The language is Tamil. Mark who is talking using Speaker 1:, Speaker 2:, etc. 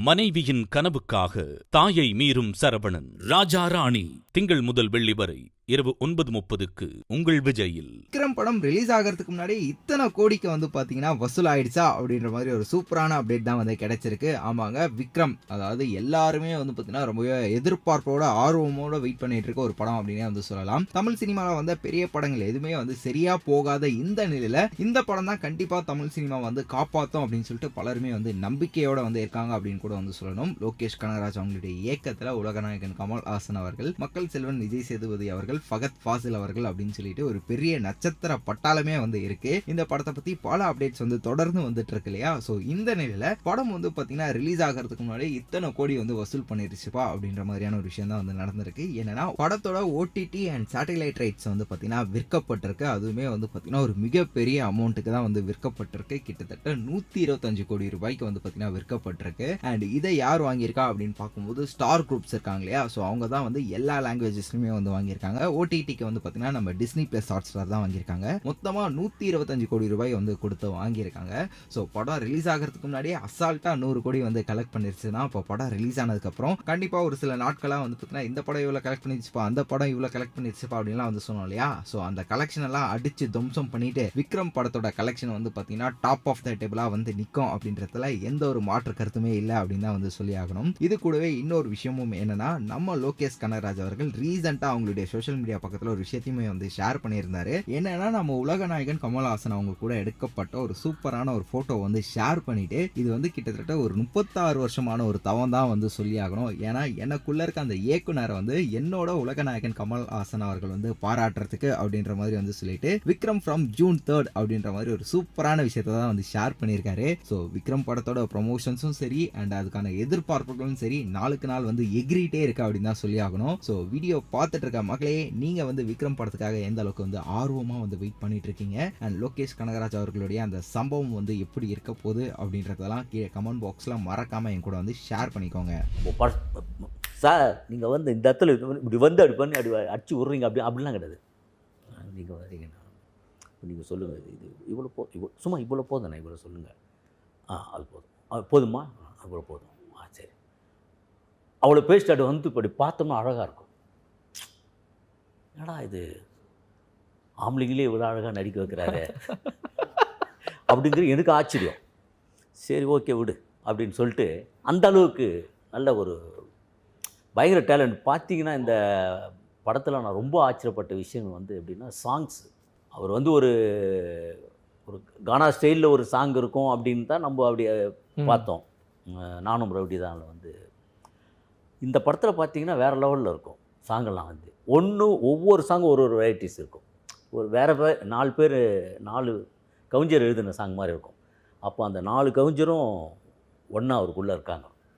Speaker 1: மனைவியின் கனவுக்காக தாயை மீறும் சரவணன். ராஜா ராணி திங்கள் முதல் வெள்ளி வரை இரவு ஒன்பது முப்பதுக்கு உங்கள் விஜயில்.
Speaker 2: விக்ரம் படம் ரிலீஸ் ஆகிறதுக்கு முன்னாடி இத்தனை கோடிக்கு வந்து பாத்தீங்கன்னா வசூல் ஆயிடுச்சா அப்படின்ற மாதிரி ஒரு சூப்பரான அப்டேட் தான் வந்து கிடைச்சிருக்கு. ஆமாங்க விக்ரம் அதாவது எல்லாருமே வந்து பாத்தீங்கன்னா ரொம்பவே எதிர்பார்ப்போட ஆர்வமோட வெயிட் பண்ணிட்டு இருக்க ஒரு படம் அப்படின்னே வந்து சொல்லலாம். தமிழ் சினிமாவில் வந்த பெரிய படங்கள் எதுவுமே வந்து சரியா போகாத இந்த நிலையில இந்த படம் தான் கண்டிப்பா தமிழ் சினிமா வந்து காப்பாத்தும் அப்படின்னு சொல்லிட்டு பலருமே வந்து நம்பிக்கையோட வந்து இருக்காங்க அப்படின்னு கூட வந்து சொல்லணும். லோகேஷ் கனகராஜ் அவங்களுடைய இயக்கத்துல உலகநாயகன் கமல் ஹாசன் அவர்கள் மக்கள் செல்வன் விஜய் சேதுபதி அவர்கள் ஃபகத் ஃபாசில் அவர்கள் அப்படின்னு சொல்லிட்டு ஒரு பெரிய நட்சத்திர பட்டாளமே வந்து இருக்கு. இந்த படத்தை பத்தி பல அப்டேட்ஸ் வந்து தொடர்ந்து வந்துட்டு இருக்கு இல்லையா? ஸோ இந்த நிலையில படம் வந்து பாத்தீங்கன்னா ரிலீஸ் ஆகிறதுக்கு முன்னாடி இத்தனை கோடி வந்து வசூல் பண்ணிருச்சுப்பா அப்படின்ற மாதிரியான ஒரு விஷயம் தான் வந்து நடந்திருக்கு. என்னன்னா படத்தோட ஓடிடி அண்ட் சேட்டலைட் ரைட்ஸ் வந்து பாத்தீங்கன்னா விற்கப்பட்டிருக்கு. அதுவுமே வந்து பாத்தீங்கன்னா ஒரு மிகப்பெரிய அமௌண்ட்டுக்கு தான் வந்து விற்கப்பட்டிருக்கு. கிட்டத்தட்ட நூத்தி இருபத்தஞ்சு கோடி ரூபாய்க்கு வந்து பாத்தீங்கன்னா விற்கப்பட்டிருக்கு. அண்ட் இதை யார் வாங்கியிருக்கா அப்படின்னு பார்க்கும்போது ஸ்டார் குரூப்ஸ் இருக்காங்க இல்லையா? ஸோ அவங்க தான் வந்து எல்லா லாங்குவேஜஸ்லையுமே வந்து வாங்கியிருக்காங்க. ஓடிடிக்கு வந்து பார்த்தீங்கன்னா நம்ம டிஸ்னி பிளஸ் ஹாட் ஸ்டார் தான் வாங்கியிருக்காங்க. மொத்தமாக நூற்றி இருபத்தஞ்சு கோடி ரூபாய் வந்து கொடுத்து வாங்கியிருக்காங்க. ஸோ படம் ரிலீஸ் ஆகிறதுக்கு முன்னாடியே அசால்ட்டாக நூறு கோடி வந்து கலெக்ட் பண்ணிருச்சுன்னா இப்போ படம் ரிலீஸ் ஆனதுக்கப்புறம் கண்டிப்பாக ஒரு சில நாட்களாக வந்து பார்த்தீங்கன்னா இந்த படம் இவ்வளோ கலெக்ட் பண்ணிருச்சுப்பா அந்த படம் இவ்வளோ கலெக்ட் பண்ணிருச்சுப்பா அப்படின்லாம் வந்து சொன்னோம் இல்லையா? ஸோ அந்த கலெக்ஷன் எல்லாம் அடித்து துவம்சம் பண்ணிட்டு விக்ரம் படத்தோட கலெக்ஷன் வந்து பார்த்தீங்கன்னா டாப் ஆஃப் த டேபிளாக வந்து நிற்கும் அப்படின்றதுல எந்த ஒரு மாற்று கருத்துமே இல்லை அப்படின்னு தான் வந்து சொல்லி ஆகணும். இது கூடவே இன்னொரு விஷயமும் என்னன்னா நம்ம லோகேஷ் கனகராஜ் அவர்கள் ரீசெண்டாக அவங்களுடைய சோஷியல் மீடியா பக்கத்தில் ஒரு விஷயத்தையுமே வந்து ஷேர் பண்ணியிருந்தாரு. என்னன்னா நம்ம உலகநாயகன் கமல்ஹாசன் அவங்க கூட எடுக்கப்பட்ட ஒரு சூப்பரான ஒரு ஃபோட்டோ வந்து ஷேர் பண்ணிட்டு இது வந்து கிட்டத்தட்ட ஒரு முப்பத்தாறு வருஷமான ஒரு தவம் தான் வந்து சொல்லி ஆகணும். ஏன்னா எனக்குள்ள இருக்க அந்த இயக்குனரை வந்து என்னோட உலகநாயகன் கமல்ஹாசன் அவர்கள் வந்து பாராட்டுறதுக்கு அப்படின்ற மாதிரி வந்து சொல்லிட்டு விக்ரம் ஃப்ரம் ஜூன் தேர்ட் அப்படின்ற மாதிரி ஒரு சூப்பரான விஷயத்தை தான் வந்து ஷேர் பண்ணியிருக்காரு. ஸோ விக்ரம் படத்தோட ப்ரொமோஷன்ஸும் சரி அண்ட் அதுக்கான எதிர்பார்ப்புகளும் சரி நாளுக்கு நாள் வந்து எகிரிட்டே இருக்கு அப்படின்னு தான் சொல்லி ஆகணும். ஸோ வீடியோ பார்த்துட்டு இருக்க மக்களே நீங்கள் வந்து விக்ரம் படத்துக்காக எந்த அளவுக்கு வந்து ஆர்வமாக வந்து வெயிட் பண்ணிட்டு இருக்கீங்க அண்ட் லோகேஷ் கனகராஜ் அவர்களுடைய அந்த சம்பவம் வந்து எப்படி இருக்க போகுது அப்படின்றதெல்லாம் கீழே கமெண்ட் பாக்ஸில் மறக்காமல் என் கூட வந்து ஷேர் பண்ணிக்கோங்க.
Speaker 3: சார் நீங்கள் வந்து இந்த இடத்துல இப்படி வந்து அப்படி பண்ணி அப்படி அடிச்சு விட்றீங்க அப்படி அப்படிலாம் கிடையாது. நீங்கள் வரீங்கண்ணா நீங்கள் சொல்லுங்கள் இது இவ்வளோ போ இவ்வளோ சும்மா இவ்வளோ போதுண்ணா இவ்வளோ சொல்லுங்கள் ஆ அது போதும். ஆ, போதுமா? அவ்வளோ போதும். ஆ சரி. அவ்வளோ பேசிட்டு அது வந்து இப்படி பார்த்தோம்னா அழகாக இருக்கும். என்னடா இது? ஆம்பளைங்களே இவ்வளோ அழகாக நடிக்க வைக்கிறாரு. அப்படிங்கிறது எனக்கு ஆச்சரியம். சரி ஓகே விடு அப்படின்னு சொல்லிட்டு அந்த அளவுக்கு நல்ல ஒரு பயங்கர டேலண்ட் பார்த்தீங்கன்னா இந்த படத்தில் நான் ரொம்ப ஆச்சரியப்பட்ட விஷயம் வந்து எப்படின்னா சாங்ஸ் அவர் வந்து ஒரு ஒரு கானா ஸ்டைலில் ஒரு சாங் இருக்கும் அப்படின்னு தான் நம்ம அப்படி பார்த்தோம். நானும் ரவுடி தான் வந்து. இந்த படத்தில் பார்த்தீங்கன்னா வேறு லெவலில் இருக்கும். சாங்கெல்லாம் வந்து. ஒன்று ஒவ்வொரு சாங்கும் ஒரு ஒரு வெரைட்டிஸ் இருக்கும். ஒரு வேறு வே நாலு பேர் நாலு கவிஞர் எழுதின சாங் மாதிரி இருக்கும். அப்போ அந்த நாலு கவிஞரும் ஒன்றா அவருக்குள்ளே இருக்காங்க.